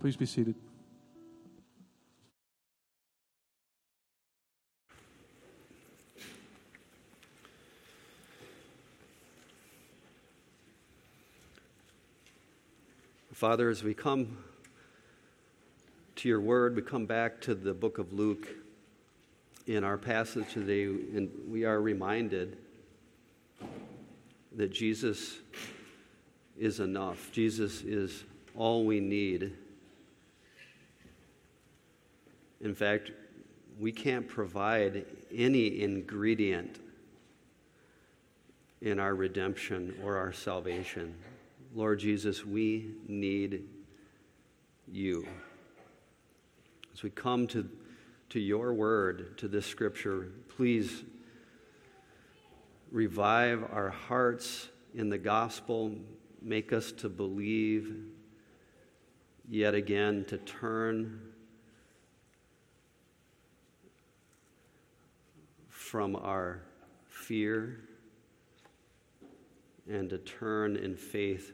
Please be seated. Father, as we come to your word, we come back to the book of Luke in our passage today, and we are reminded that Jesus is enough. Jesus is all we need. In fact, we can't provide any ingredient in our redemption or our salvation. Lord Jesus, we need you. As we come to, to your word, to this scripture, please revive our hearts in the gospel, make us to believe yet again, to turn from our fear and to turn in faith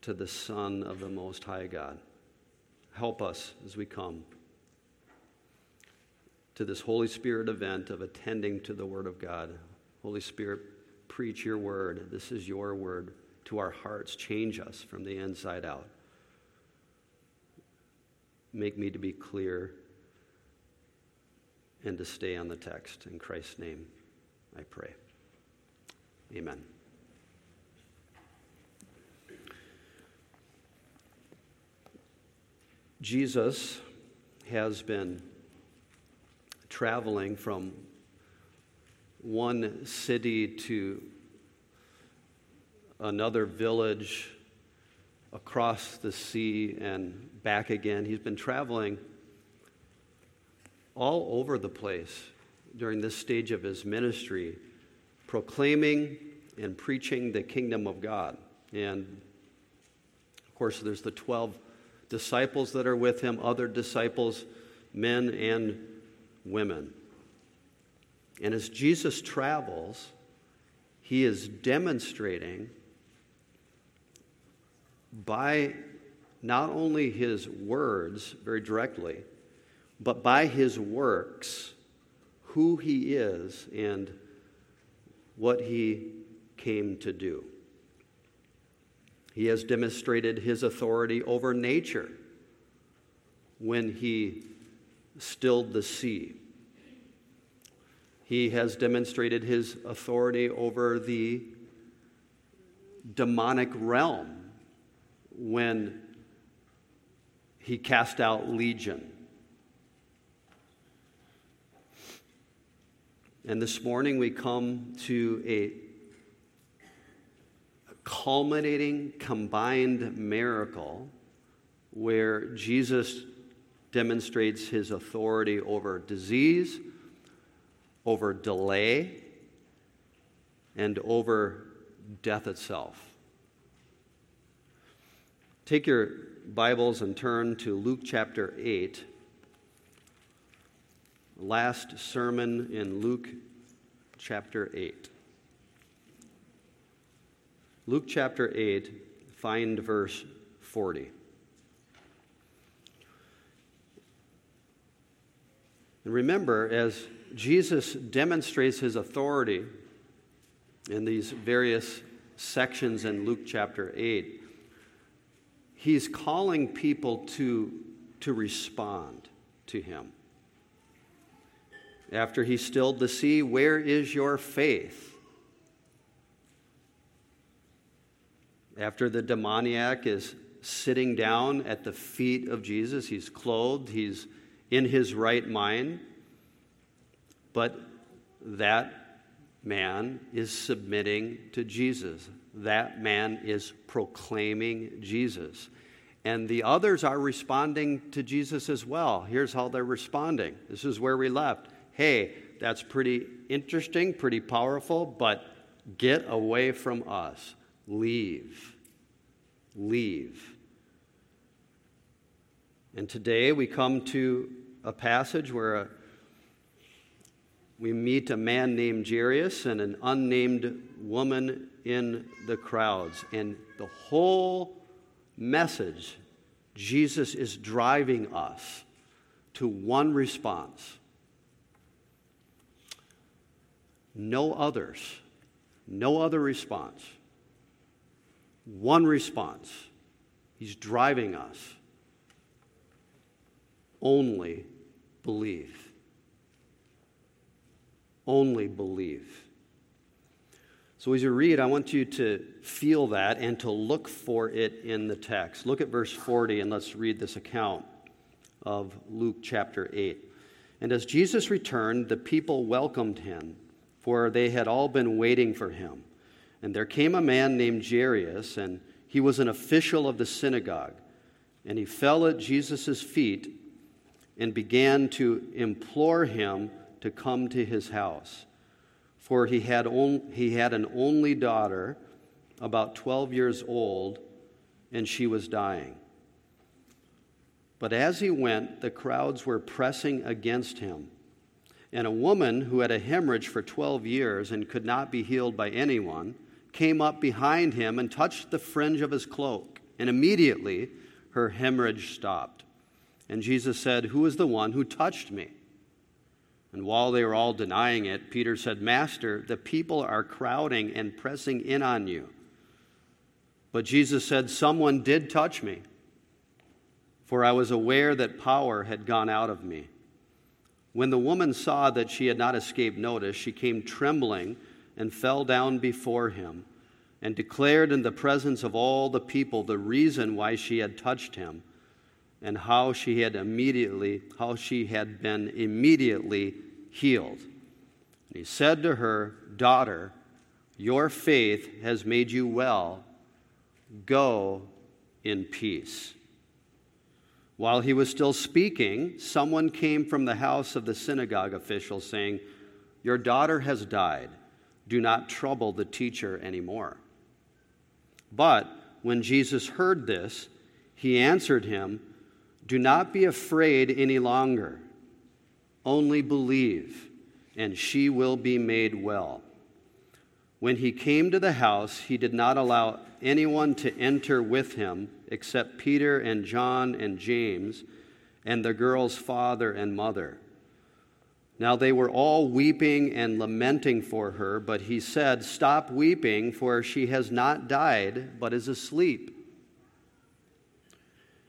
to the Son of the Most High God. Help us as we come to this Holy Spirit event of attending to the Word of God. Holy Spirit, preach your word. This is your word to our hearts. Change us from the inside out. Make me to be clear and to stay on the text. In Christ's name, I pray. Amen. Jesus has been traveling from one city to another village across the sea and back again. He's been traveling all over the place during this stage of his ministry, proclaiming and preaching the kingdom of God. And of course, there's the 12 disciples that are with him, other disciples, men and women. And as Jesus travels, he is demonstrating by not only his words very directly, but by his works who he is and what he came to do. He has demonstrated his authority over nature when he stilled the sea. He has demonstrated his authority over the demonic realm when he cast out legion. And this morning we come to a culminating combined miracle where Jesus demonstrates his authority over disease, over delay, and over death itself. Take your Bibles and turn to Luke chapter 8. Last sermon in Luke chapter 8. Luke chapter 8, find verse 40. And remember, as Jesus demonstrates his authority in these various sections in Luke chapter 8, he's calling people to, to respond to him. After he stilled the sea, where is your faith? After the demoniac is sitting down at the feet of Jesus, he's clothed, he's in his right mind, but that man is submitting to Jesus. That man is proclaiming Jesus. And the others are responding to Jesus as well. Here's how they're responding. This is where we left. Hey, that's pretty interesting, pretty powerful, but get away from us. Leave. Leave. And today we come to a passage where a, uh, we meet a man named Jairus and an unnamed woman in the crowds. And the whole message, Jesus is driving us to one response no others, no other response. One response. He's driving us. Only believe. Only believe. So, as you read, I want you to feel that and to look for it in the text. Look at verse 40 and let's read this account of Luke chapter 8. And as Jesus returned, the people welcomed him, for they had all been waiting for him. And there came a man named Jairus, and he was an official of the synagogue. And he fell at Jesus' feet and began to implore him to come to his house for he had, on, he had an only daughter, about 12 years old, and she was dying. But as he went, the crowds were pressing against him. And a woman who had a hemorrhage for 12 years and could not be healed by anyone came up behind him and touched the fringe of his cloak. And immediately her hemorrhage stopped. And Jesus said, Who is the one who touched me? And while they were all denying it, Peter said, Master, the people are crowding and pressing in on you. But Jesus said, Someone did touch me, for I was aware that power had gone out of me. When the woman saw that she had not escaped notice, she came trembling and fell down before him and declared in the presence of all the people the reason why she had touched him and how she had immediately how she had been immediately healed. And he said to her, Daughter, your faith has made you well. Go in peace. While he was still speaking, someone came from the house of the synagogue official saying, Your daughter has died. Do not trouble the teacher anymore. But when Jesus heard this, he answered him, Do not be afraid any longer only believe, and she will be made well. When he came to the house, he did not allow anyone to enter with him except Peter and John and James and the girl's father and mother. Now they were all weeping and lamenting for her, but he said, Stop weeping, for she has not died, but is asleep.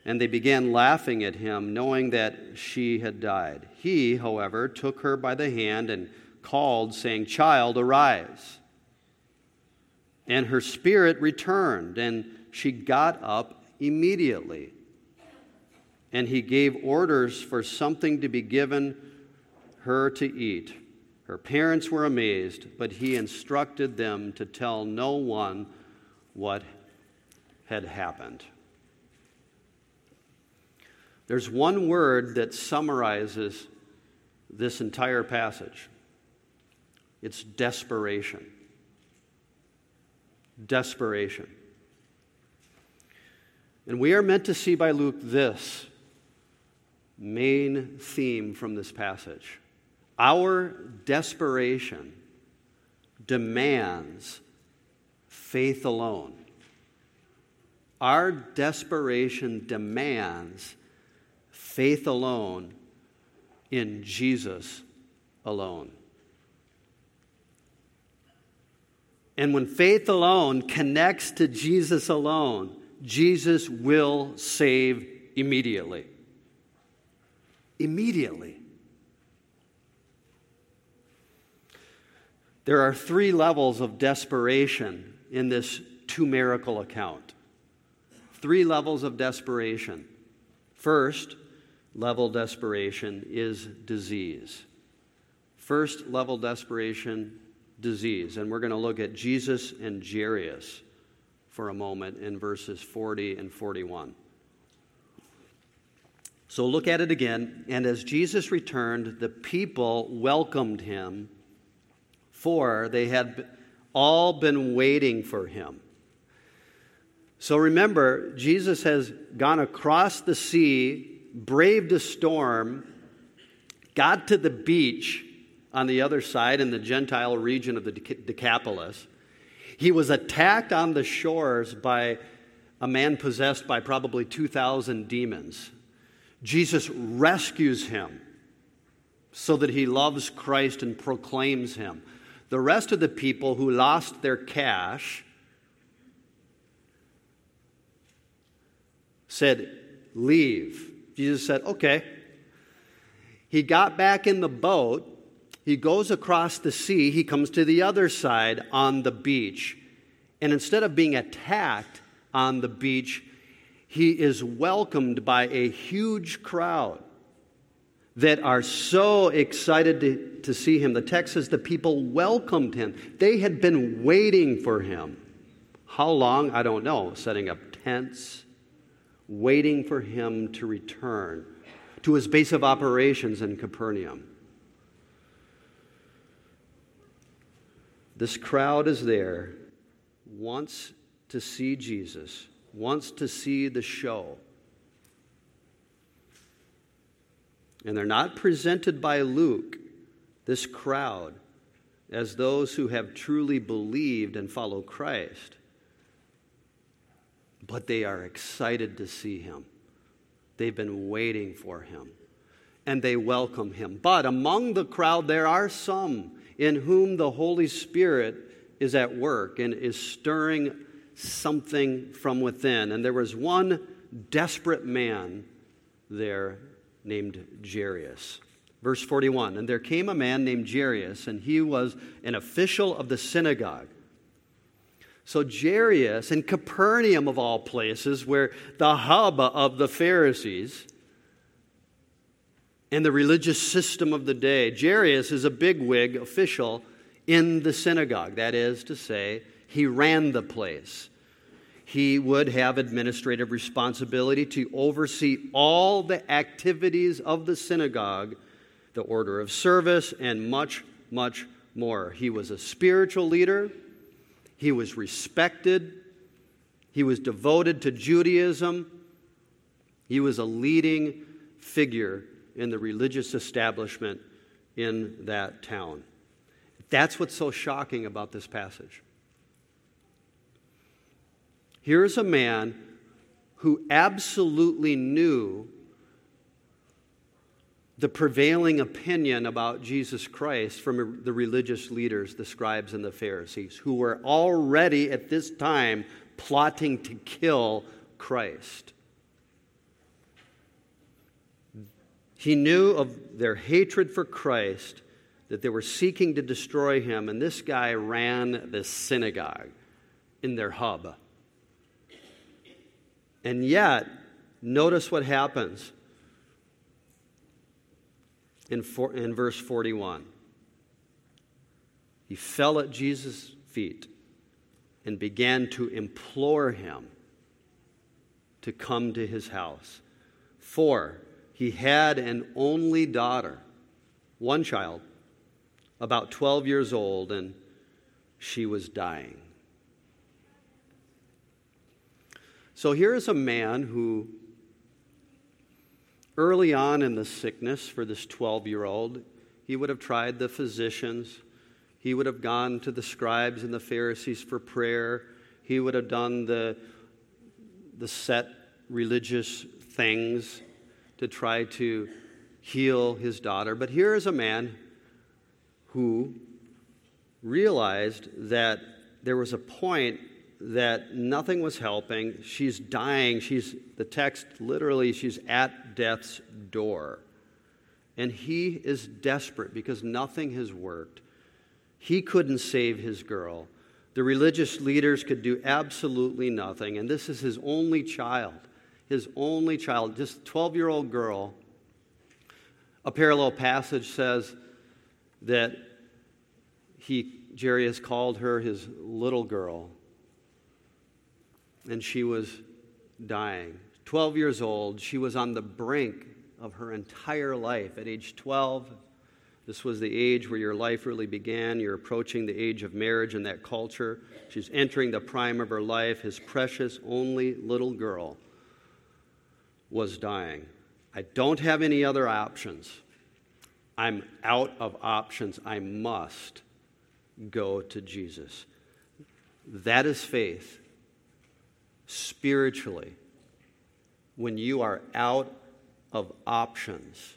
And they began laughing at him, knowing that she had died. He, however, took her by the hand and called, saying, Child, arise. And her spirit returned, and she got up immediately. And he gave orders for something to be given her to eat. Her parents were amazed, but he instructed them to tell no one what had happened. There's one word that summarizes this entire passage it's desperation. Desperation. And we are meant to see by Luke this main theme from this passage. Our desperation demands faith alone. Our desperation demands faith alone in Jesus alone. And when faith alone connects to Jesus alone, Jesus will save immediately. Immediately. There are three levels of desperation in this two miracle account. Three levels of desperation. First, level desperation is disease. First level desperation, disease. And we're going to look at Jesus and Jairus for a moment in verses 40 and 41. So look at it again. And as Jesus returned, the people welcomed him, for they had all been waiting for him. So remember, Jesus has gone across the sea braved a storm, got to the beach on the other side in the Gentile region of the Decapolis. He was attacked on the shores by a man possessed by probably 2,000 demons. Jesus rescues him so that he loves Christ and proclaims him. The rest of the people who lost their cash said, Leave. Jesus said, Okay. He got back in the boat. He goes across the sea. He comes to the other side on the beach. And instead of being attacked on the beach, he is welcomed by a huge crowd that are so excited to, to see him. The text says the people welcomed him, they had been waiting for him. How long? I don't know. Setting up tents, waiting for him to return to his base of operations in Capernaum. This crowd is there, wants to see Jesus, wants to see the show. And they're not presented by Luke, this crowd, as those who have truly believed and follow Christ. But they are excited to see him. They've been waiting for him. And they welcome him. But among the crowd, there are some in whom the Holy Spirit is at work and is stirring something from within. And there was one desperate man there named Jairus. Verse 41 And there came a man named Jairus, and he was an official of the synagogue. So, Jairus in Capernaum, of all places, where the hub of the Pharisees and the religious system of the day, Jairus is a bigwig official in the synagogue. That is to say, he ran the place. He would have administrative responsibility to oversee all the activities of the synagogue, the order of service, and much, much more. He was a spiritual leader, he was respected, he was devoted to Judaism, he was a leading figure in the religious establishment in that town. That's what's so shocking about this passage. Here's a man who absolutely knew the prevailing opinion about Jesus Christ from the religious leaders, the scribes and the Pharisees, who were already at this time plotting to kill Christ. He knew of their hatred for Christ, that they were seeking to destroy him, and this guy ran the synagogue in their hub. And yet, notice what happens in, for, in verse 41. He fell at Jesus' feet and began to implore him to come to his house. For he had an only daughter, one child, about 12 years old, and she was dying. So here is a man who, early on in the sickness for this 12 year old, he would have tried the physicians. He would have gone to the scribes and the Pharisees for prayer. He would have done the, the set religious things to try to heal his daughter. But here is a man who realized that there was a point that nothing was helping. She's dying. She's, the text literally, she's at death's door. And he is desperate because nothing has worked. He couldn't save his girl. The religious leaders could do absolutely nothing. And this is his only child, his only child, just 12 year old girl. A parallel passage says that he, Jairus called her his little girl and she was dying. 12 years old, she was on the brink of her entire life. At age 12, this was the age where your life really began. You're approaching the age of marriage in that culture. She's entering the prime of her life. His precious, only little girl was dying. I don't have any other options. I'm out of options. I must go to Jesus. That is faith. spiritually when you are out of options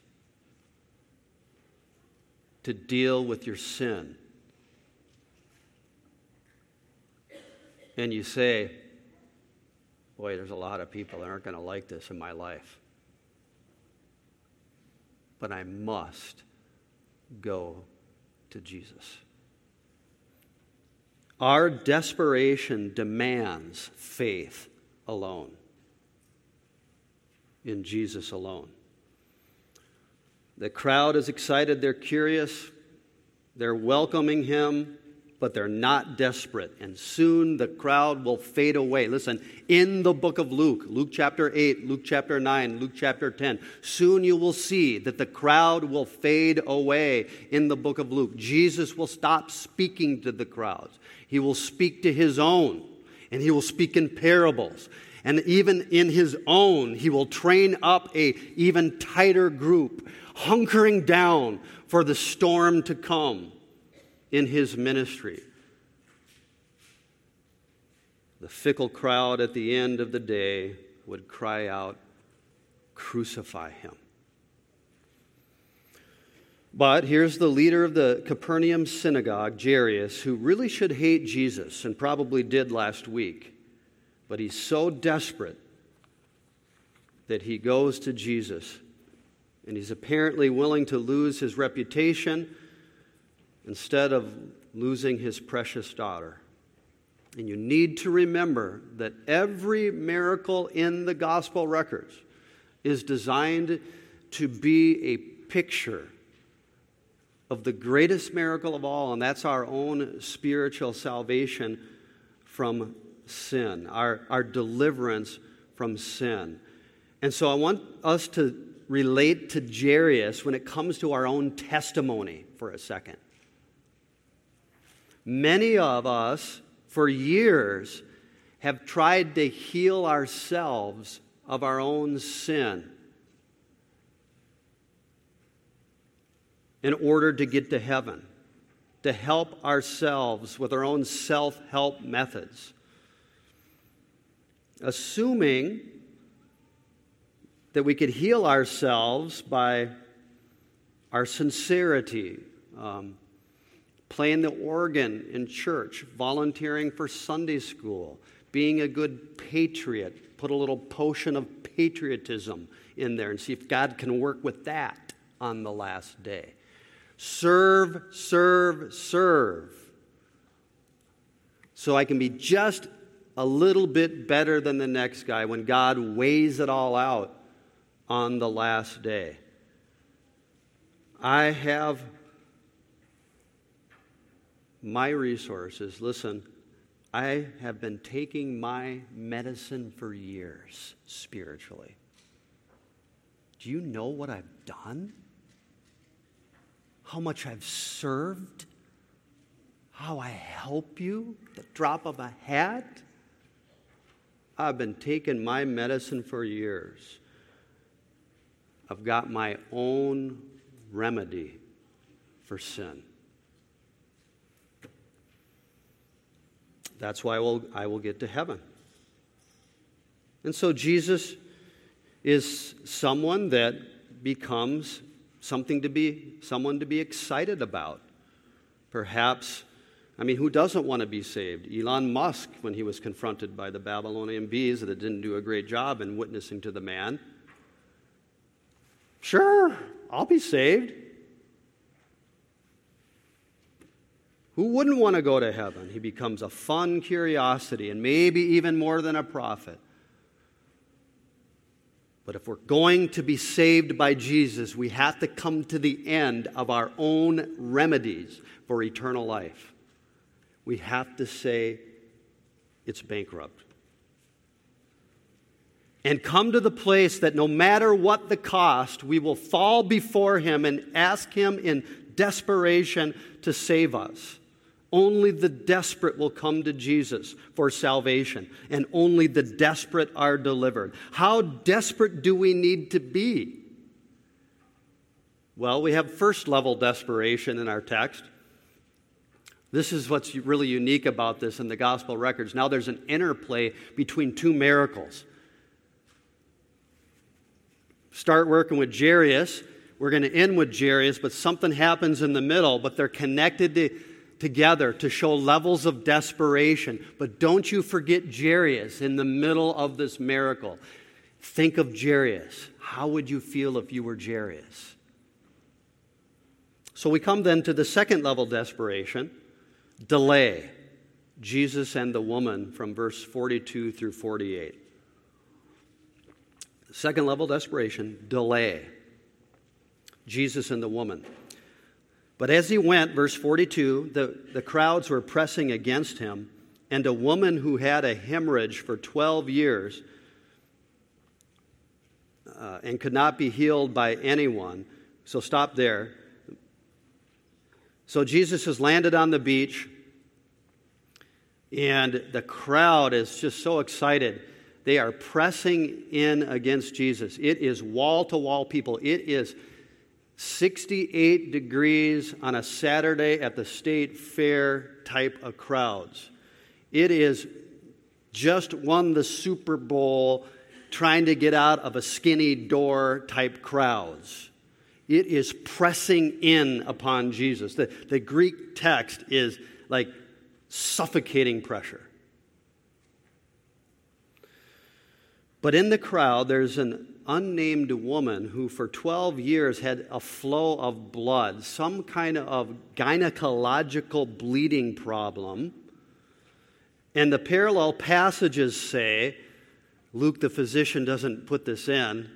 to deal with your sin. And you say, Boy, there's a lot of people that aren't going to like this in my life. But I must go to Jesus. Our desperation demands faith alone, in Jesus alone. The crowd is excited, they're curious, they're welcoming him, but they're not desperate. And soon the crowd will fade away. Listen, in the book of Luke, Luke chapter 8, Luke chapter 9, Luke chapter 10, soon you will see that the crowd will fade away in the book of Luke. Jesus will stop speaking to the crowds, he will speak to his own, and he will speak in parables. And even in his own, he will train up a even tighter group hunkering down for the storm to come in his ministry. The fickle crowd at the end of the day would cry out, Crucify him. But here's the leader of the Capernaum synagogue, Jairus, who really should hate Jesus and probably did last week. But he's so desperate that he goes to Jesus and he's apparently willing to lose his reputation instead of losing his precious daughter. And you need to remember that every miracle in the gospel records is designed to be a picture of the greatest miracle of all, and that's our own spiritual salvation from sin, our, our deliverance from sin. And so I want us to relate to Jairus when it comes to our own testimony for a second. Many of us, for years, have tried to heal ourselves of our own sin in order to get to heaven, to help ourselves with our own self help methods. Assuming that we could heal ourselves by our sincerity, um, playing the organ in church, volunteering for Sunday school, being a good patriot. Put a little potion of patriotism in there and see if God can work with that on the last day. Serve, serve, serve. So I can be just a little bit better than the next guy when God weighs it all out on the last day. I have my resources. Listen, I have been taking my medicine for years spiritually. Do you know what I've done? How much I've served? How I help you? The drop of a hat? I've been taking my medicine for years. I've got my own remedy for sin. That's why I will, I will get to heaven. And so Jesus is someone that becomes something to be someone to be excited about. Perhaps I mean, who doesn't want to be saved? Elon Musk, when he was confronted by the Babylonian bees that didn't do a great job in witnessing to the man, Sure, I'll be saved. Who wouldn't want to go to heaven? He becomes a fun curiosity and maybe even more than a prophet. But if we're going to be saved by Jesus, we have to come to the end of our own remedies for eternal life. We have to say it's bankrupt and come to the place that no matter what the cost, we will fall before Him and ask Him in desperation to save us. Only the desperate will come to Jesus for salvation, and only the desperate are delivered. How desperate do we need to be? Well, we have first level desperation in our text. This is what's really unique about this in the gospel records. Now there's an interplay between two miracles. Start working with Jairus. We're going to end with Jairus, but something happens in the middle, but they're connected to, together to show levels of desperation. But don't you forget Jairus in the middle of this miracle. Think of Jairus. How would you feel if you were Jairus? So we come then to the second level desperation delay. Jesus and the woman from verse 42 through 48. Second level desperation, delay. Jesus and the woman. But as he went, verse 42, the, the crowds were pressing against him, and a woman who had a hemorrhage for 12 years uh, and could not be healed by anyone. So stop there. So Jesus has landed on the beach, and the crowd is just so excited. They are pressing in against Jesus. It is wall to wall people. It is 68 degrees on a Saturday at the state fair type of crowds. It is just won the Super Bowl trying to get out of a skinny door type crowds. It is pressing in upon Jesus. The, the Greek text is like suffocating pressure. But in the crowd, there's an unnamed woman who, for 12 years, had a flow of blood, some kind of gynecological bleeding problem. And the parallel passages say, Luke the physician doesn't put this in,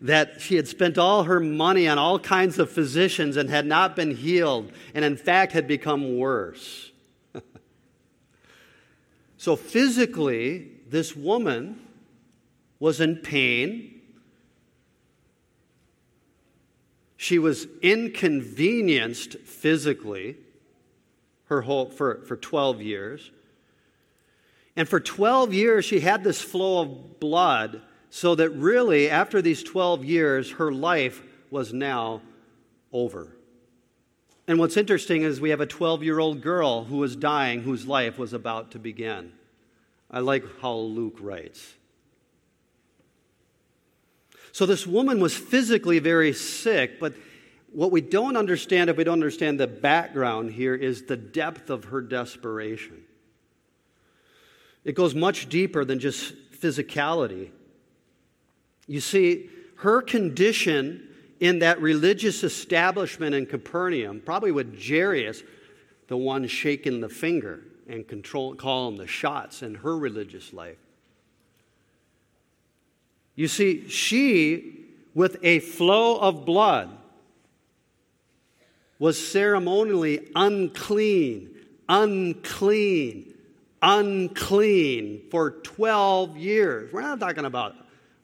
that she had spent all her money on all kinds of physicians and had not been healed, and in fact had become worse. so, physically, this woman was in pain. She was inconvenienced physically her whole, for, for 12 years. And for 12 years, she had this flow of blood so that really, after these 12 years, her life was now over. And what's interesting is we have a 12 year old girl who was dying, whose life was about to begin. I like how Luke writes. So, this woman was physically very sick, but what we don't understand, if we don't understand the background here, is the depth of her desperation. It goes much deeper than just physicality. You see, her condition in that religious establishment in Capernaum, probably with Jairus, the one shaking the finger and control, calling the shots in her religious life. You see, she, with a flow of blood, was ceremonially unclean, unclean, unclean for 12 years. We're not talking about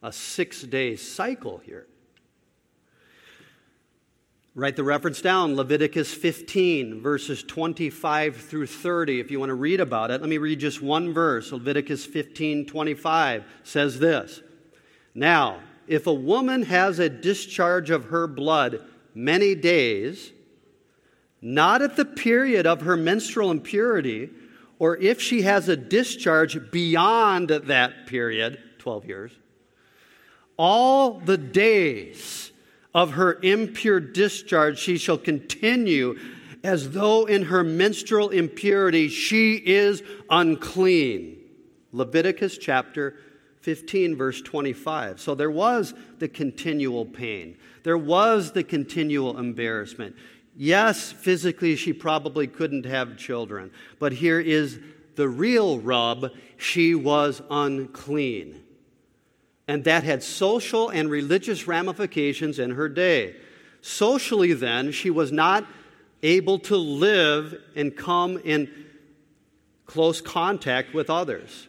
a six day cycle here. Write the reference down Leviticus 15, verses 25 through 30, if you want to read about it. Let me read just one verse. Leviticus 15, 25 says this Now, if a woman has a discharge of her blood many days, not at the period of her menstrual impurity, or if she has a discharge beyond that period, 12 years, all the days of her impure discharge she shall continue as though in her menstrual impurity she is unclean. Leviticus chapter 15, verse 25. So there was the continual pain, there was the continual embarrassment. Yes, physically she probably couldn't have children, but here is the real rub she was unclean and that had social and religious ramifications in her day. Socially, then, she was not able to live and come in close contact with others.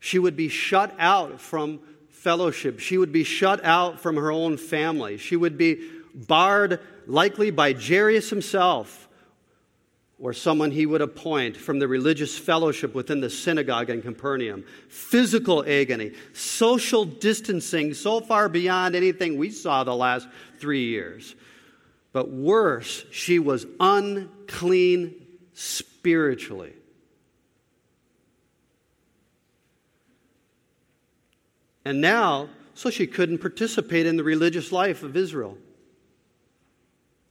She would be shut out from fellowship. She would be shut out from her own family. She would be barred, likely by Jairus himself or someone he would appoint from the religious fellowship within the synagogue in Capernaum. Physical agony, social distancing so far beyond anything we saw the last three years. But worse, she was unclean spiritually. And now, so she couldn't participate in the religious life of Israel.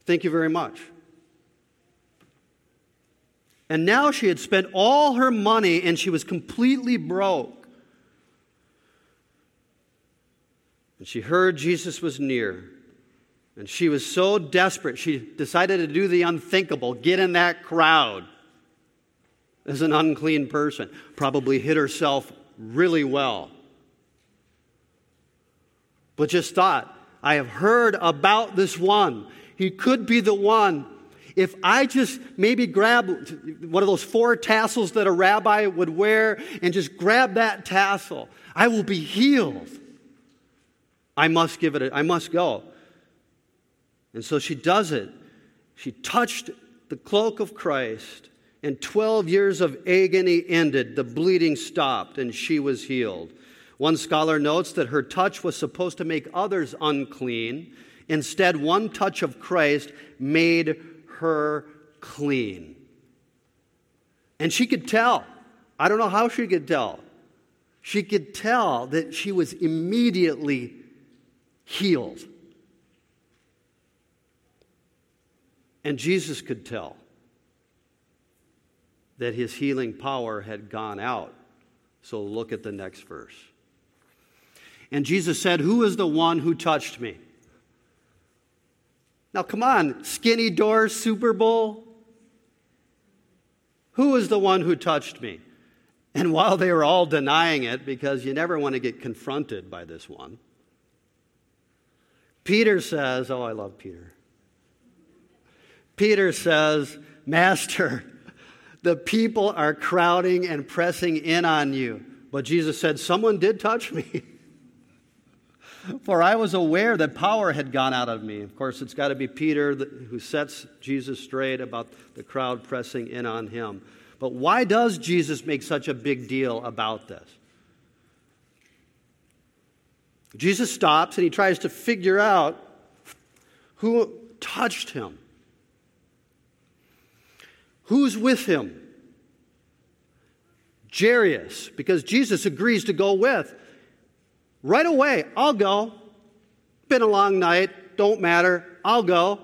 Thank you very much. And now she had spent all her money and she was completely broke. And she heard Jesus was near. And she was so desperate, she decided to do the unthinkable get in that crowd as an unclean person. Probably hit herself really well. But just thought, I have heard about this one. He could be the one if I just maybe grab one of those four tassels that a rabbi would wear and just grab that tassel, I will be healed. I must give it, a, I must go. And so she does it. She touched the cloak of Christ, and 12 years of agony ended. The bleeding stopped, and she was healed. One scholar notes that her touch was supposed to make others unclean. Instead, one touch of Christ made her clean. And she could tell. I don't know how she could tell. She could tell that she was immediately healed. And Jesus could tell that his healing power had gone out. So look at the next verse. And Jesus said, Who is the one who touched me? Now, come on, skinny doors, Super Bowl. Who is the one who touched me? And while they were all denying it, because you never want to get confronted by this one, Peter says, Oh, I love Peter. Peter says, Master, the people are crowding and pressing in on you. But Jesus said, Someone did touch me. For I was aware that power had gone out of me. Of course, it's got to be Peter who sets Jesus straight about the crowd pressing in on him. But why does Jesus make such a big deal about this? Jesus stops and he tries to figure out who touched him. Who's with him? Jairus, because Jesus agrees to go with. Right away, I'll go. Been a long night, don't matter, I'll go.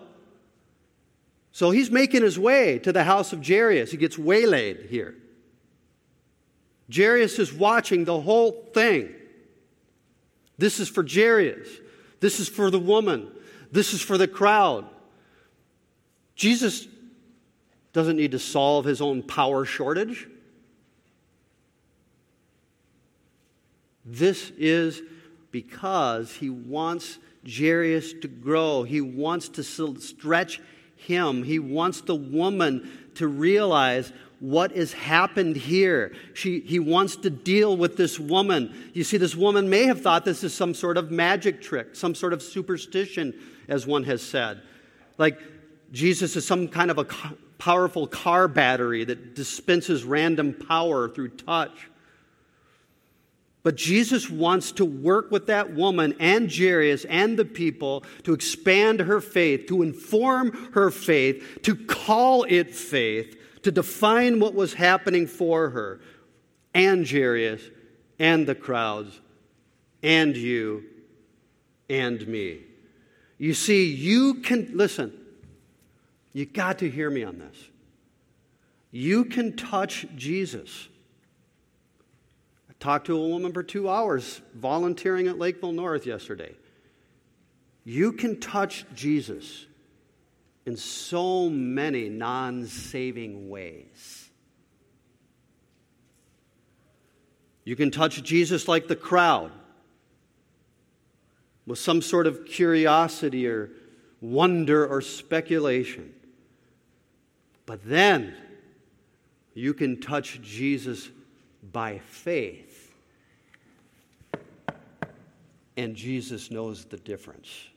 So he's making his way to the house of Jairus. He gets waylaid here. Jairus is watching the whole thing. This is for Jairus. This is for the woman. This is for the crowd. Jesus doesn't need to solve his own power shortage. This is because he wants Jairus to grow. He wants to stretch him. He wants the woman to realize what has happened here. She, he wants to deal with this woman. You see, this woman may have thought this is some sort of magic trick, some sort of superstition, as one has said. Like Jesus is some kind of a powerful car battery that dispenses random power through touch. But Jesus wants to work with that woman and Jairus and the people to expand her faith, to inform her faith, to call it faith, to define what was happening for her and Jairus and the crowds and you and me. You see, you can, listen, you got to hear me on this. You can touch Jesus Talked to a woman for two hours volunteering at Lakeville North yesterday. You can touch Jesus in so many non saving ways. You can touch Jesus like the crowd with some sort of curiosity or wonder or speculation. But then you can touch Jesus by faith and Jesus knows the difference.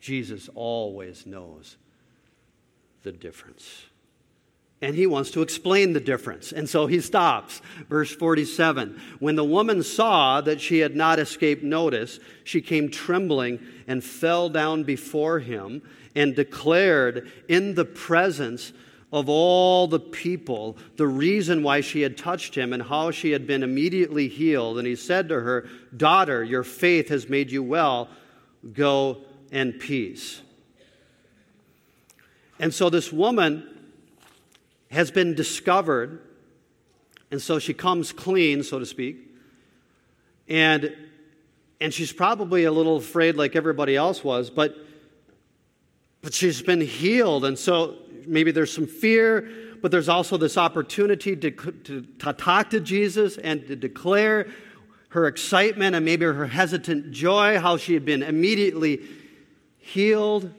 Jesus always knows the difference. and he wants to explain the difference. And so he stops. Verse 47 When the woman saw that she had not escaped notice, she came trembling and fell down before him and declared in the presence of all the people the reason why she had touched him and how she had been immediately healed. And he said to her, Daughter, your faith has made you well. Go in peace. And so this woman has been discovered, and so she comes clean, so to speak. And, and she's probably a little afraid, like everybody else was, but, but she's been healed. And so maybe there's some fear, but there's also this opportunity to, to, to talk to Jesus and to declare her excitement and maybe her hesitant joy, how she had been immediately healed.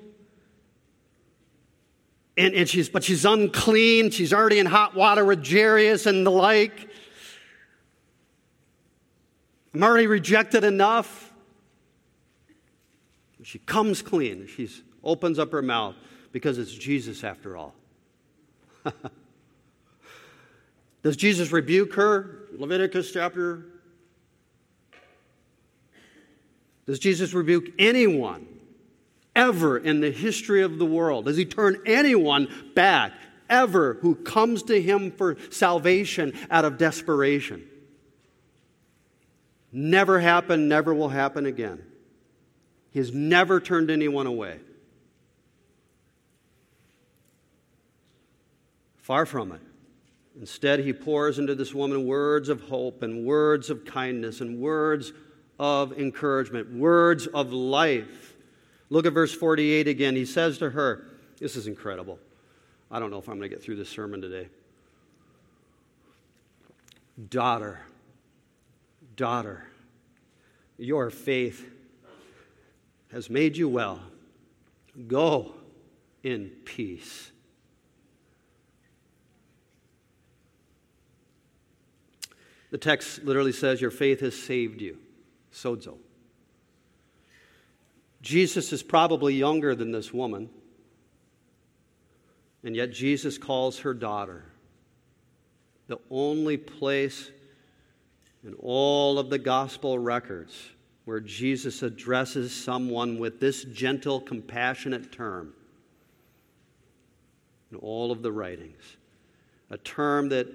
And, and she's, but she's unclean. She's already in hot water with Jairus and the like. I'm already rejected enough. She comes clean. She opens up her mouth because it's Jesus after all. Does Jesus rebuke her? Leviticus chapter. Does Jesus rebuke anyone? ever in the history of the world? Does he turn anyone back ever who comes to him for salvation out of desperation? Never happened, never will happen again. He has never turned anyone away. Far from it. Instead, he pours into this woman words of hope and words of kindness and words of encouragement, words of life. Look at verse 48 again. He says to her, This is incredible. I don't know if I'm going to get through this sermon today. Daughter, daughter, your faith has made you well. Go in peace. The text literally says, Your faith has saved you. Sozo. Jesus is probably younger than this woman, and yet Jesus calls her daughter. The only place in all of the gospel records where Jesus addresses someone with this gentle, compassionate term in all of the writings. A term that,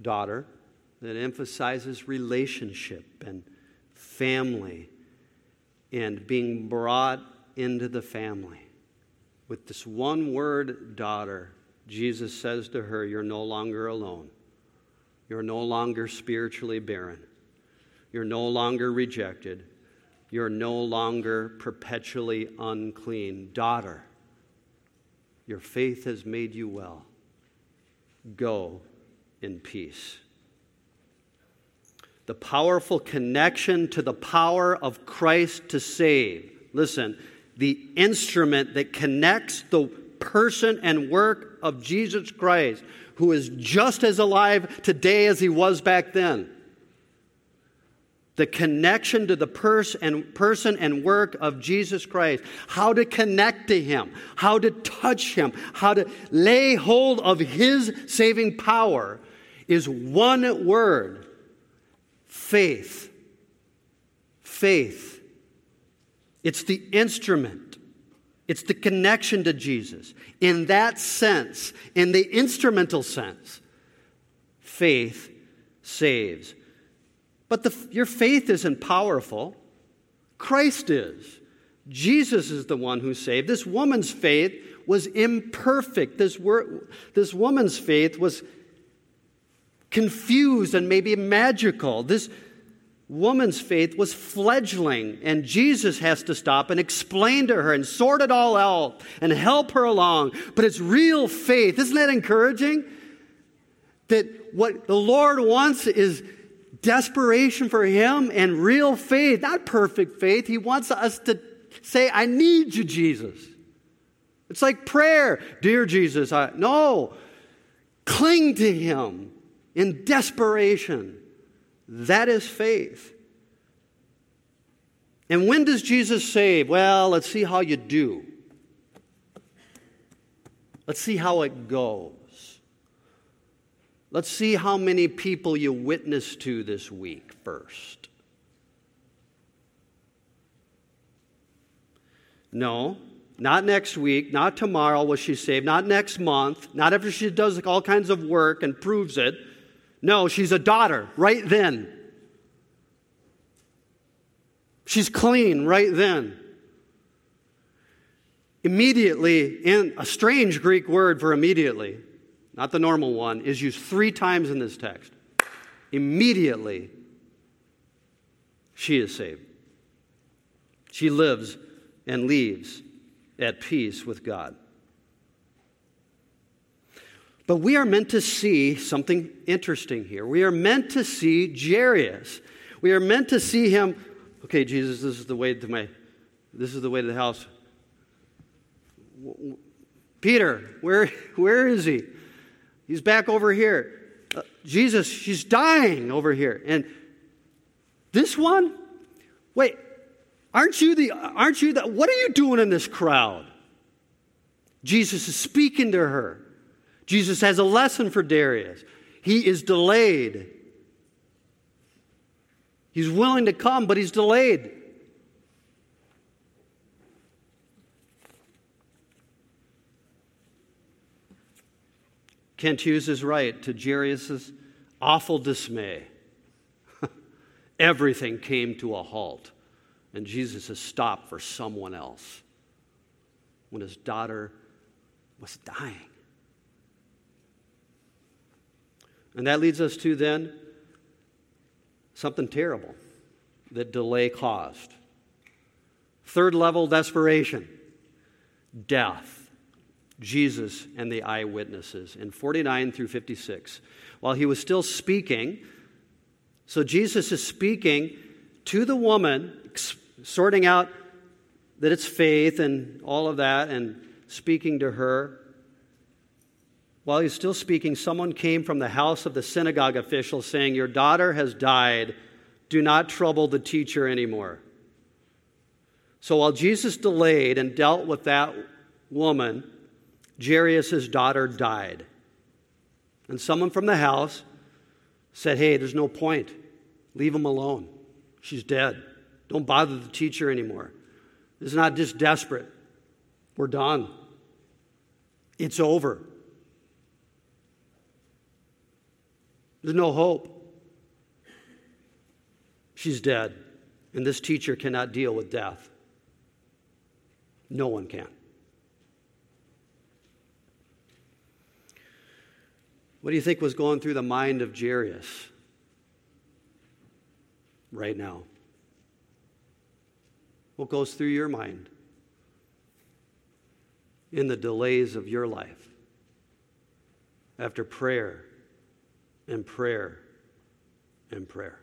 daughter, that emphasizes relationship and family and being brought into the family. With this one word, daughter, Jesus says to her, You're no longer alone. You're no longer spiritually barren. You're no longer rejected. You're no longer perpetually unclean. Daughter, your faith has made you well. Go in peace the powerful connection to the power of Christ to save. Listen, the instrument that connects the person and work of Jesus Christ, who is just as alive today as he was back then. The connection to the pers- and person and work of Jesus Christ, how to connect to him, how to touch him, how to lay hold of his saving power is one word faith. Faith. It's the instrument, it's the connection to Jesus. In that sense, in the instrumental sense, faith saves. But the, your faith isn't powerful. Christ is. Jesus is the one who saved. This woman's faith was imperfect. This, wor- this woman's faith was confused and maybe magical. This woman's faith was fledgling, and Jesus has to stop and explain to her and sort it all out and help her along. But it's real faith. Isn't that encouraging? That what the Lord wants is desperation for Him and real faith, not perfect faith. He wants us to say, I need you, Jesus. It's like prayer. Dear Jesus, I, no, cling to Him in desperation. That is faith. And when does Jesus save? Well, let's see how you do. Let's see how it goes. Let's see how many people you witness to this week first. No, not next week, not tomorrow will she save, not next month, not after she does all kinds of work and proves it. No, she's a daughter right then. She's clean right then. Immediately, in a strange Greek word for immediately, not the normal one, is used three times in this text. Immediately, she is saved. She lives and leaves at peace with God. But we are meant to see something interesting here. We are meant to see Jairus. We are meant to see him. Okay, Jesus, this is the way to my, this is the way to the house. Peter, where, where is he? He's back over here. Uh, Jesus, she's dying over here. And this one? Wait, aren't you the, aren't you the, what are you doing in this crowd? Jesus is speaking to her. Jesus has a lesson for Jairus. He is delayed. He's willing to come, but he's delayed. Kent Hughes is right to Jairus' awful dismay. Everything came to a halt, and Jesus has stopped for someone else when his daughter was dying. And that leads us to then something terrible that delay caused. Third level desperation, death. Jesus and the eyewitnesses in 49 through 56. While he was still speaking, so Jesus is speaking to the woman, sorting out that it's faith and all of that, and speaking to her. While he's still speaking, someone came from the house of the synagogue official saying, Your daughter has died. Do not trouble the teacher anymore. So while Jesus delayed and dealt with that woman, Jairus' daughter died. And someone from the house said, Hey, there's no point. Leave him alone. She's dead. Don't bother the teacher anymore. It's not just desperate. We're done. It's over. There's no hope. She's dead, and this teacher cannot deal with death. No one can. What do you think was going through the mind of Jairus right now? What goes through your mind in the delays of your life after prayer and prayer and prayer.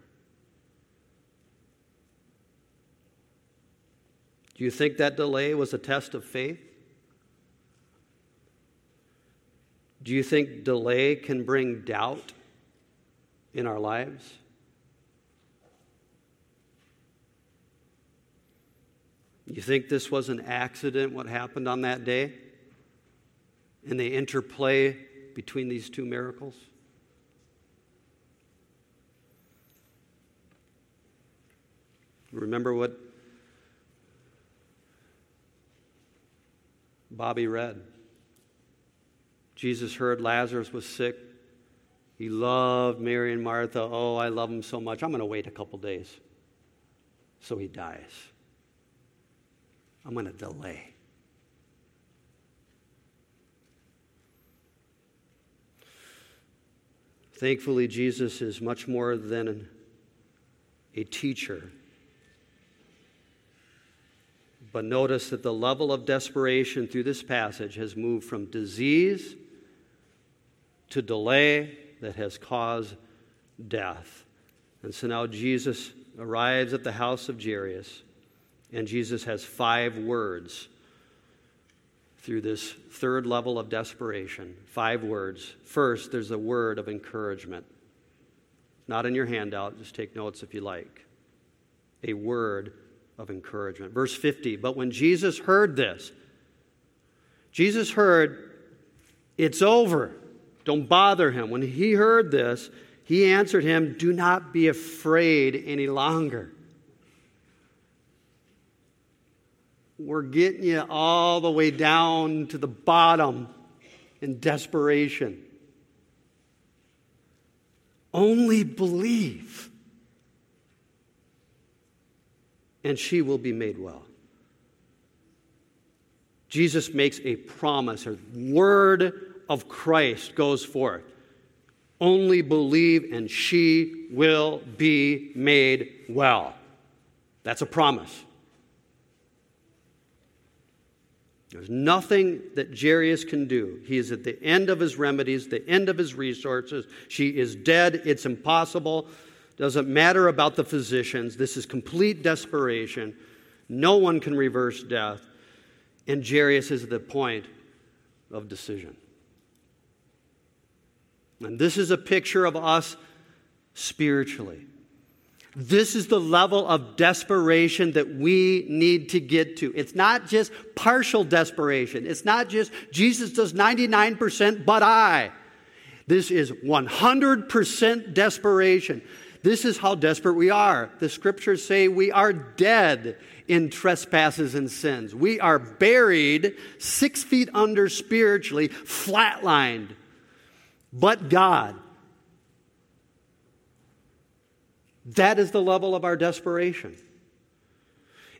Do you think that delay was a test of faith? Do you think delay can bring doubt in our lives? You think this was an accident, what happened on that day? And the interplay between these two miracles? Remember what Bobby read. Jesus heard Lazarus was sick. He loved Mary and Martha. Oh, I love him so much. I'm going to wait a couple days. So he dies. I'm going to delay. Thankfully, Jesus is much more than a teacher but notice that the level of desperation through this passage has moved from disease to delay that has caused death. And so now Jesus arrives at the house of Jairus, and Jesus has five words through this third level of desperation. Five words. First, there's a word of encouragement. Not in your handout, just take notes if you like. A word of encouragement. Verse 50 But when Jesus heard this, Jesus heard It's over. Don't bother him. When he heard this, he answered him, Do not be afraid any longer. We're getting you all the way down to the bottom in desperation. Only believe, and she will be made well. Jesus makes a promise, a word of Christ goes forth. Only believe, and she will be made well. That's a promise. There's nothing that Jairus can do. He is at the end of his remedies, the end of his resources. She is dead. It's impossible. Doesn't matter about the physicians. This is complete desperation. No one can reverse death. And Jairus is at the point of decision. And this is a picture of us spiritually. This is the level of desperation that we need to get to. It's not just partial desperation. It's not just Jesus does 99%, but I. This is 100% desperation. This is how desperate we are. The scriptures say we are dead in trespasses and sins. We are buried six feet under spiritually, flatlined. But God That is the level of our desperation.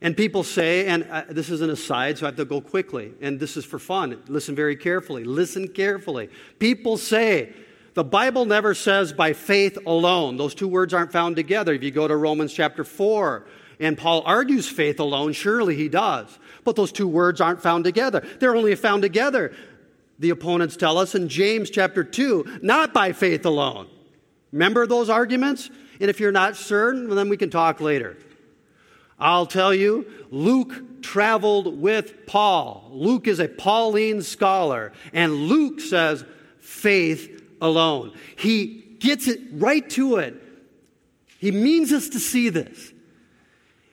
And people say, and uh, this is an aside, so I have to go quickly, and this is for fun. Listen very carefully. Listen carefully. People say, the Bible never says by faith alone. Those two words aren't found together. If you go to Romans chapter 4, and Paul argues faith alone, surely he does. But those two words aren't found together. They're only found together, the opponents tell us in James chapter 2, not by faith alone. Remember those arguments? And if you're not certain, well, then we can talk later. I'll tell you, Luke traveled with Paul. Luke is a Pauline scholar, and Luke says faith alone. He gets it right to it. He means us to see this.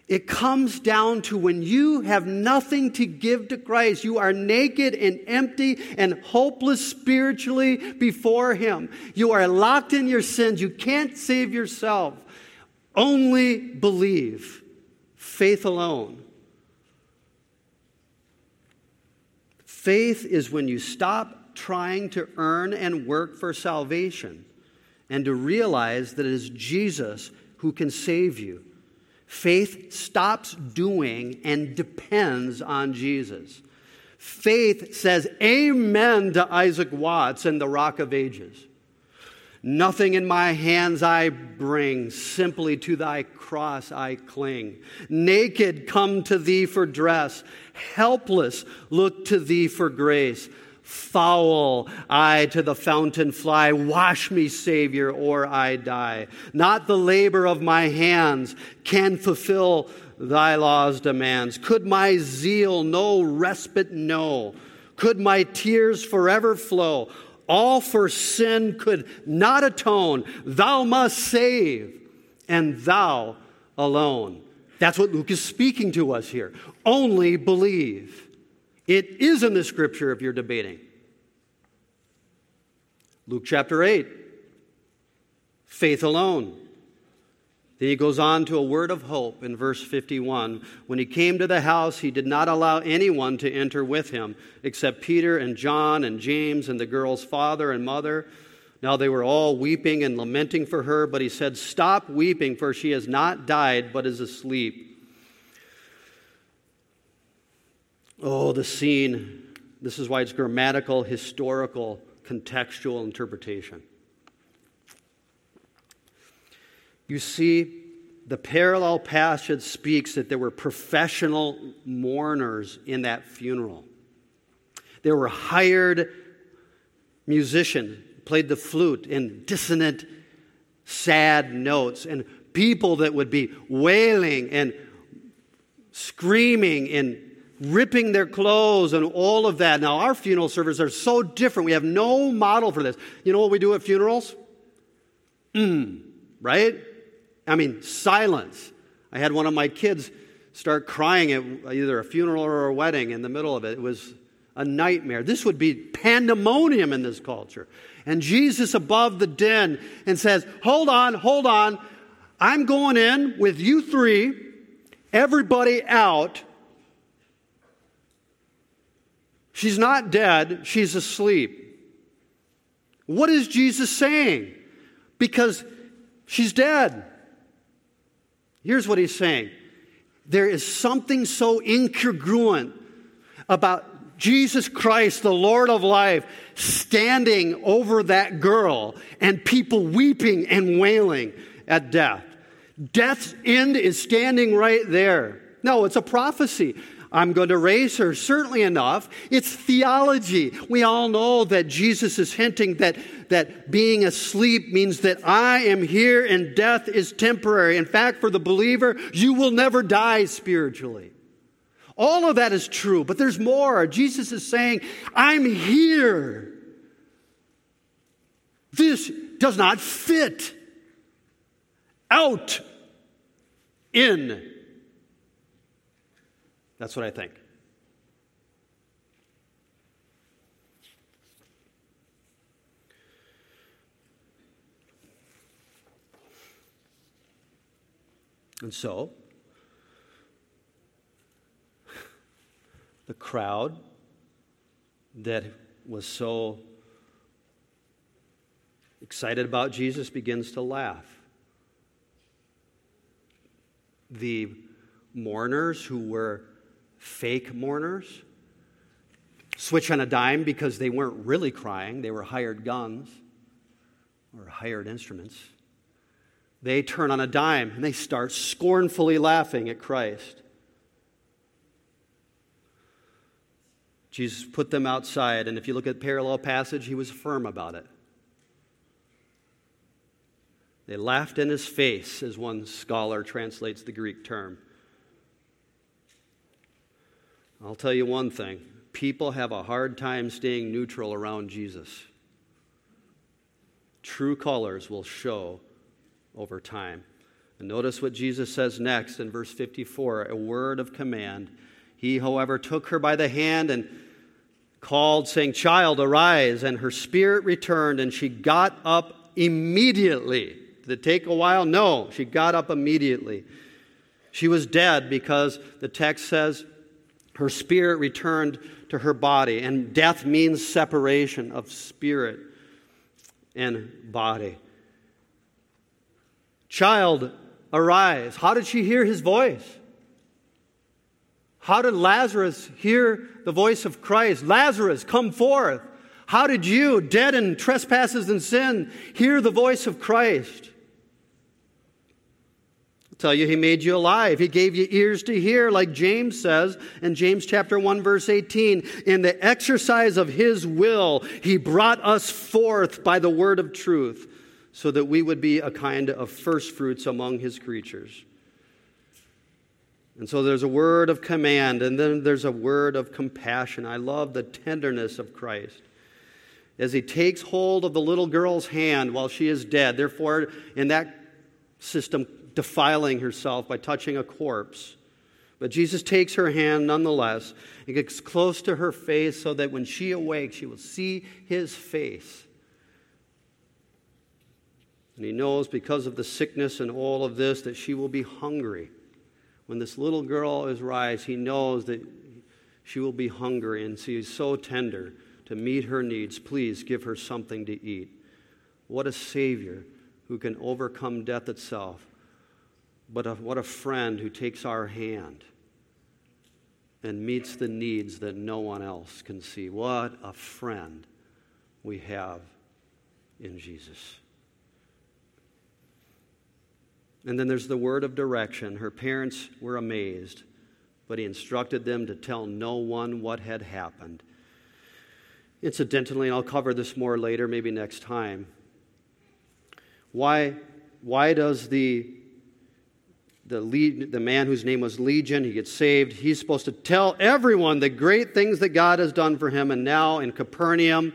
It comes down to when you have nothing to give to Christ, you are naked and empty and hopeless spiritually before Him. You are locked in your sins. You can't save yourself. Only believe. Faith alone. Faith is when you stop trying to earn and work for salvation and to realize that it is Jesus who can save you. Faith stops doing and depends on Jesus. Faith says amen to Isaac Watts and the Rock of Ages. Nothing in my hands I bring, simply to thy cross I cling. Naked come to thee for dress, helpless look to thee for grace. Foul, I to the fountain fly. Wash me, Savior, or I die. Not the labor of my hands can fulfill thy law's demands. Could my zeal no respite know? Could my tears forever flow? All for sin could not atone. Thou must save, and thou alone. That's what Luke is speaking to us here. Only believe. It is in the scripture if you're debating. Luke chapter 8, faith alone. Then he goes on to a word of hope in verse 51. When he came to the house, he did not allow anyone to enter with him except Peter and John and James and the girl's father and mother. Now they were all weeping and lamenting for her, but he said, Stop weeping, for she has not died, but is asleep. Oh, the scene. This is why it's grammatical, historical, contextual interpretation. You see, the parallel passage speaks that there were professional mourners in that funeral. There were hired musicians, played the flute in dissonant, sad notes, and people that would be wailing and screaming and ripping their clothes and all of that. Now, our funeral services are so different. We have no model for this. You know what we do at funerals? Mm, right? I mean, silence. I had one of my kids start crying at either a funeral or a wedding in the middle of it. It was a nightmare. This would be pandemonium in this culture. And Jesus above the den and says, Hold on, hold on. I'm going in with you three, everybody out. She's not dead, she's asleep. What is Jesus saying? Because she's dead. Here's what he's saying there is something so incongruent about Jesus Christ, the Lord of life, standing over that girl and people weeping and wailing at death. Death's end is standing right there. No, it's a prophecy. I'm going to raise her, certainly enough. It's theology. We all know that Jesus is hinting that, that being asleep means that I am here and death is temporary. In fact, for the believer, you will never die spiritually. All of that is true, but there's more. Jesus is saying, I'm here. This does not fit. Out. In. That's what I think. And so, the crowd that was so excited about Jesus begins to laugh. The mourners who were fake mourners switch on a dime because they weren't really crying, they were hired guns or hired instruments. They turn on a dime and they start scornfully laughing at Christ. Jesus put them outside, and if you look at parallel passage, he was firm about it. They laughed in his face, as one scholar translates the Greek term. I'll tell you one thing people have a hard time staying neutral around Jesus. True colors will show over time. And notice what Jesus says next in verse 54 a word of command. He, however, took her by the hand and called, saying, Child, arise. And her spirit returned, and she got up immediately. Did it take a while? No, she got up immediately. She was dead because the text says her spirit returned to her body, and death means separation of spirit and body. Child, arise. How did she hear his voice? How did Lazarus hear the voice of Christ? Lazarus, come forth. How did you, dead in trespasses and sin, hear the voice of Christ? Tell you he made you alive. He gave you ears to hear, like James says in James chapter 1, verse 18. In the exercise of his will, he brought us forth by the word of truth, so that we would be a kind of first fruits among his creatures. And so there's a word of command, and then there's a word of compassion. I love the tenderness of Christ as he takes hold of the little girl's hand while she is dead. Therefore, in that system, defiling herself by touching a corpse. But Jesus takes her hand nonetheless and gets close to her face so that when she awakes, she will see his face. And he knows because of the sickness and all of this that she will be hungry. When this little girl is rise, he knows that she will be hungry, and he is so tender to meet her needs. Please give her something to eat. What a Savior who can overcome death itself but a, what a friend who takes our hand and meets the needs that no one else can see. What a friend we have in Jesus. And then there's the word of direction. Her parents were amazed, but he instructed them to tell no one what had happened. Incidentally, and I'll cover this more later, maybe next time. Why, why does the the, lead, the man whose name was Legion, he gets saved. He's supposed to tell everyone the great things that God has done for him. And now in Capernaum,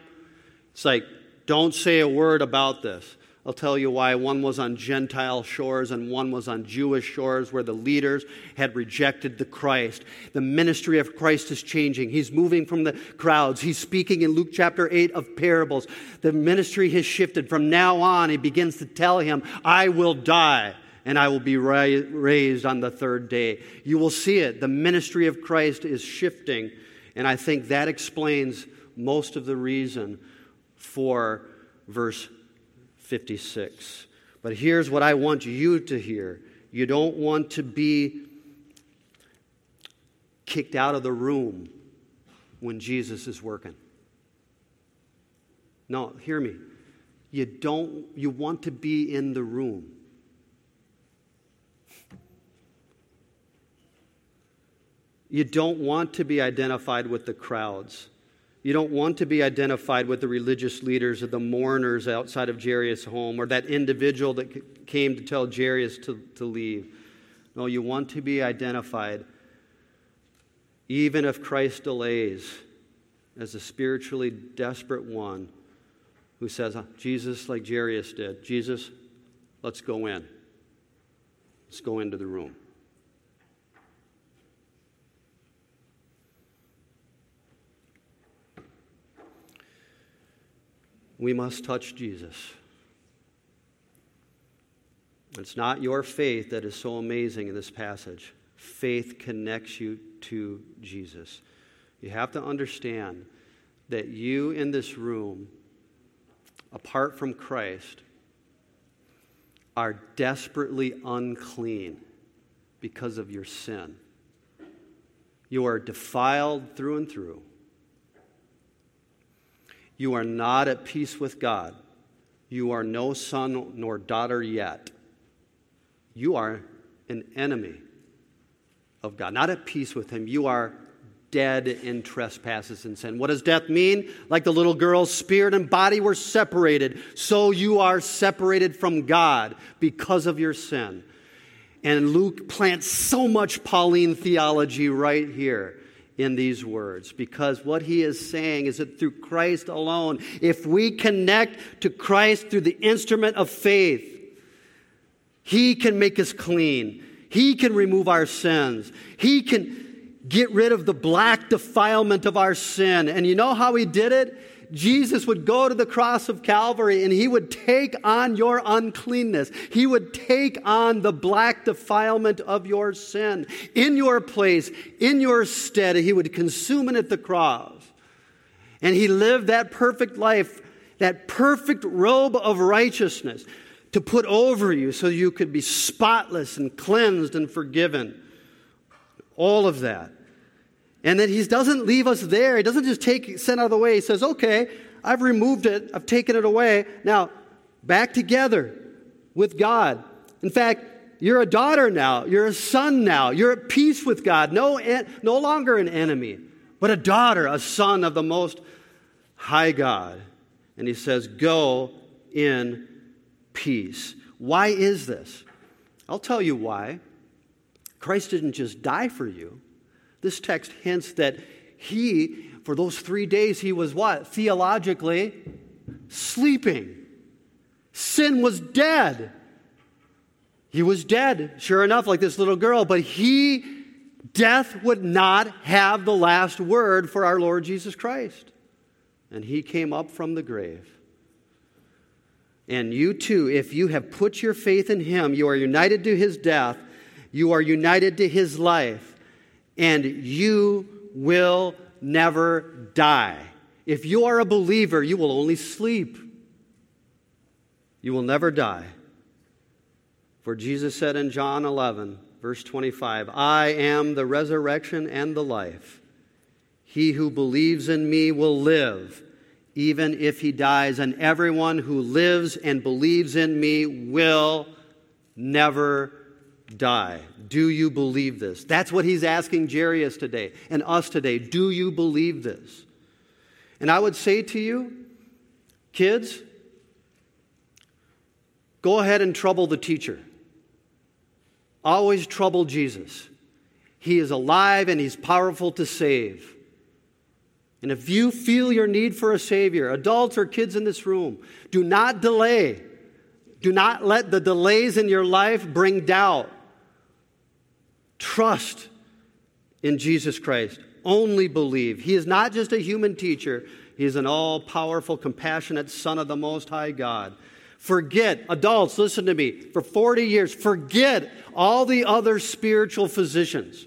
it's like, don't say a word about this. I'll tell you why. One was on Gentile shores and one was on Jewish shores where the leaders had rejected the Christ. The ministry of Christ is changing. He's moving from the crowds. He's speaking in Luke chapter 8 of parables. The ministry has shifted. From now on, he begins to tell him, I will die and I will be raised on the third day. You will see it. The ministry of Christ is shifting. And I think that explains most of the reason for verse 56. But here's what I want you to hear you don't want to be kicked out of the room when Jesus is working. No, hear me. You don't you want to be in the room. You don't want to be identified with the crowds. You don't want to be identified with the religious leaders or the mourners outside of Jairus' home or that individual that came to tell Jairus to, to leave. No, you want to be identified, even if Christ delays, as a spiritually desperate one who says, ah, Jesus, like Jairus did, Jesus, let's go in. Let's go into the room. We must touch Jesus. It's not your faith that is so amazing in this passage. Faith connects you to Jesus. You have to understand that you in this room, apart from Christ, are desperately unclean because of your sin. You are defiled through and through. You are not at peace with God. You are no son nor daughter yet. You are an enemy of God, not at peace with Him. You are dead in trespasses and sin. What does death mean? Like the little girl's spirit and body were separated, so you are separated from God because of your sin. And Luke plants so much Pauline theology right here in these words because what he is saying is that through Christ alone, if we connect to Christ through the instrument of faith, he can make us clean. He can remove our sins. He can get rid of the black defilement of our sin. And you know how he did it? Jesus would go to the cross of Calvary and he would take on your uncleanness. He would take on the black defilement of your sin in your place, in your stead. He would consume it at the cross. And he lived that perfect life, that perfect robe of righteousness to put over you so you could be spotless and cleansed and forgiven. All of that. And then he doesn't leave us there. He doesn't just take sin out of the way. He says, okay, I've removed it, I've taken it away. Now, back together with God. In fact, you're a daughter now. You're a son now. You're at peace with God. No, no longer an enemy, but a daughter, a son of the most high God. And he says, Go in peace. Why is this? I'll tell you why. Christ didn't just die for you, this text hints that he, for those three days, he was what? Theologically, sleeping. Sin was dead. He was dead, sure enough, like this little girl, but he, death would not have the last word for our Lord Jesus Christ. And he came up from the grave. And you too, if you have put your faith in him, you are united to his death, you are united to his life and you will never die. If you are a believer, you will only sleep. You will never die. For Jesus said in John 11, verse 25, I am the resurrection and the life. He who believes in me will live, even if he dies, and everyone who lives and believes in me will never die. Do you believe this? That's what he's asking Jairus today and us today. Do you believe this? And I would say to you, kids, go ahead and trouble the teacher. Always trouble Jesus. He is alive and he's powerful to save. And if you feel your need for a Savior, adults or kids in this room, do not delay. Do not let the delays in your life bring doubt. Trust in Jesus Christ. Only believe. He is not just a human teacher, He is an all powerful, compassionate Son of the Most High God. Forget, adults, listen to me, for 40 years, forget all the other spiritual physicians.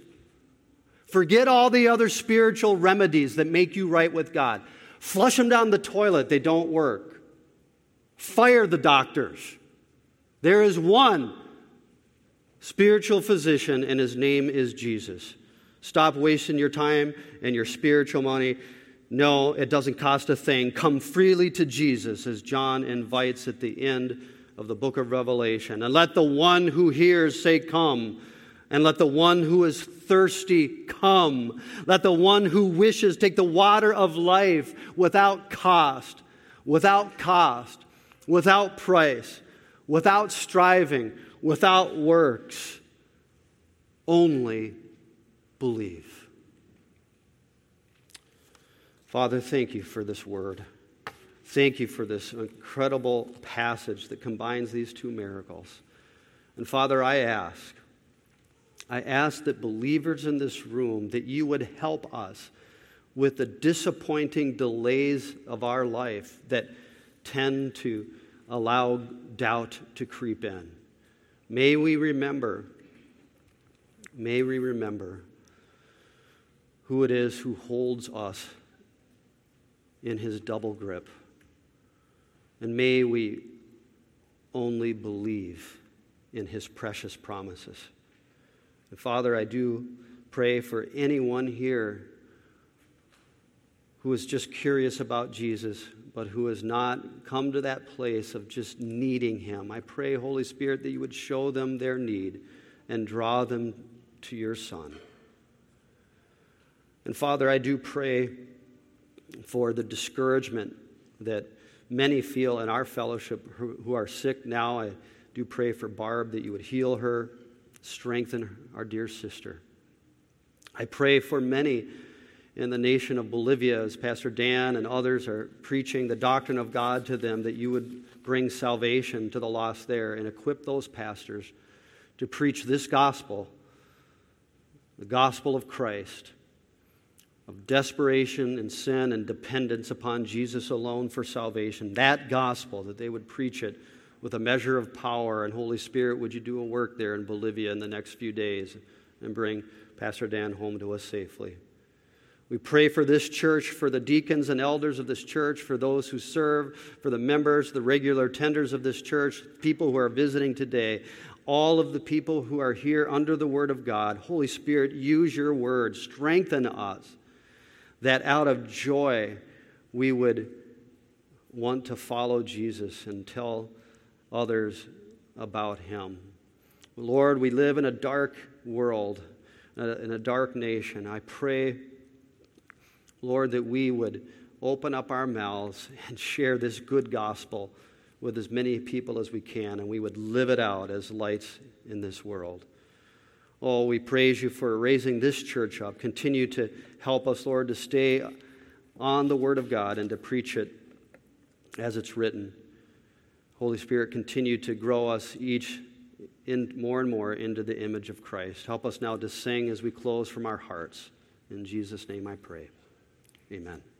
Forget all the other spiritual remedies that make you right with God. Flush them down the toilet, they don't work. Fire the doctors. There is one spiritual physician, and his name is Jesus. Stop wasting your time and your spiritual money. No, it doesn't cost a thing. Come freely to Jesus, as John invites at the end of the book of Revelation. And let the one who hears say, Come. And let the one who is thirsty come. Let the one who wishes take the water of life without cost, without cost, without price, without striving, without works. Only believe. Father, thank you for this word. Thank you for this incredible passage that combines these two miracles. And Father, I ask, I ask that believers in this room, that you would help us with the disappointing delays of our life that tend to allow doubt to creep in. May we remember, may we remember who it is who holds us in his double grip. And may we only believe in his precious promises. And Father, I do pray for anyone here who is just curious about Jesus, but who has not come to that place of just needing him. I pray, Holy Spirit, that you would show them their need and draw them to your Son. And Father, I do pray for the discouragement that many feel in our fellowship who are sick now. I do pray for Barb that you would heal her, strengthen our dear sister. I pray for many in the nation of Bolivia, as Pastor Dan and others are preaching the doctrine of God to them, that you would bring salvation to the lost there and equip those pastors to preach this gospel, the gospel of Christ of desperation and sin and dependence upon Jesus alone for salvation, that gospel, that they would preach it with a measure of power. And Holy Spirit, would you do a work there in Bolivia in the next few days and bring Pastor Dan home to us safely? We pray for this church, for the deacons and elders of this church, for those who serve, for the members, the regular tenders of this church, people who are visiting today, all of the people who are here under the Word of God. Holy Spirit, use your Word, strengthen us that out of joy we would want to follow Jesus and tell others about him. Lord, we live in a dark world, uh, in a dark nation. I pray, Lord, that we would open up our mouths and share this good gospel with as many people as we can, and we would live it out as lights in this world. Oh, we praise you for raising this church up. Continue to help us, Lord, to stay on the Word of God and to preach it as it's written. Holy Spirit, continue to grow us each in more and more into the image of Christ. Help us now to sing as we close from our hearts. In Jesus' name I pray. Amen.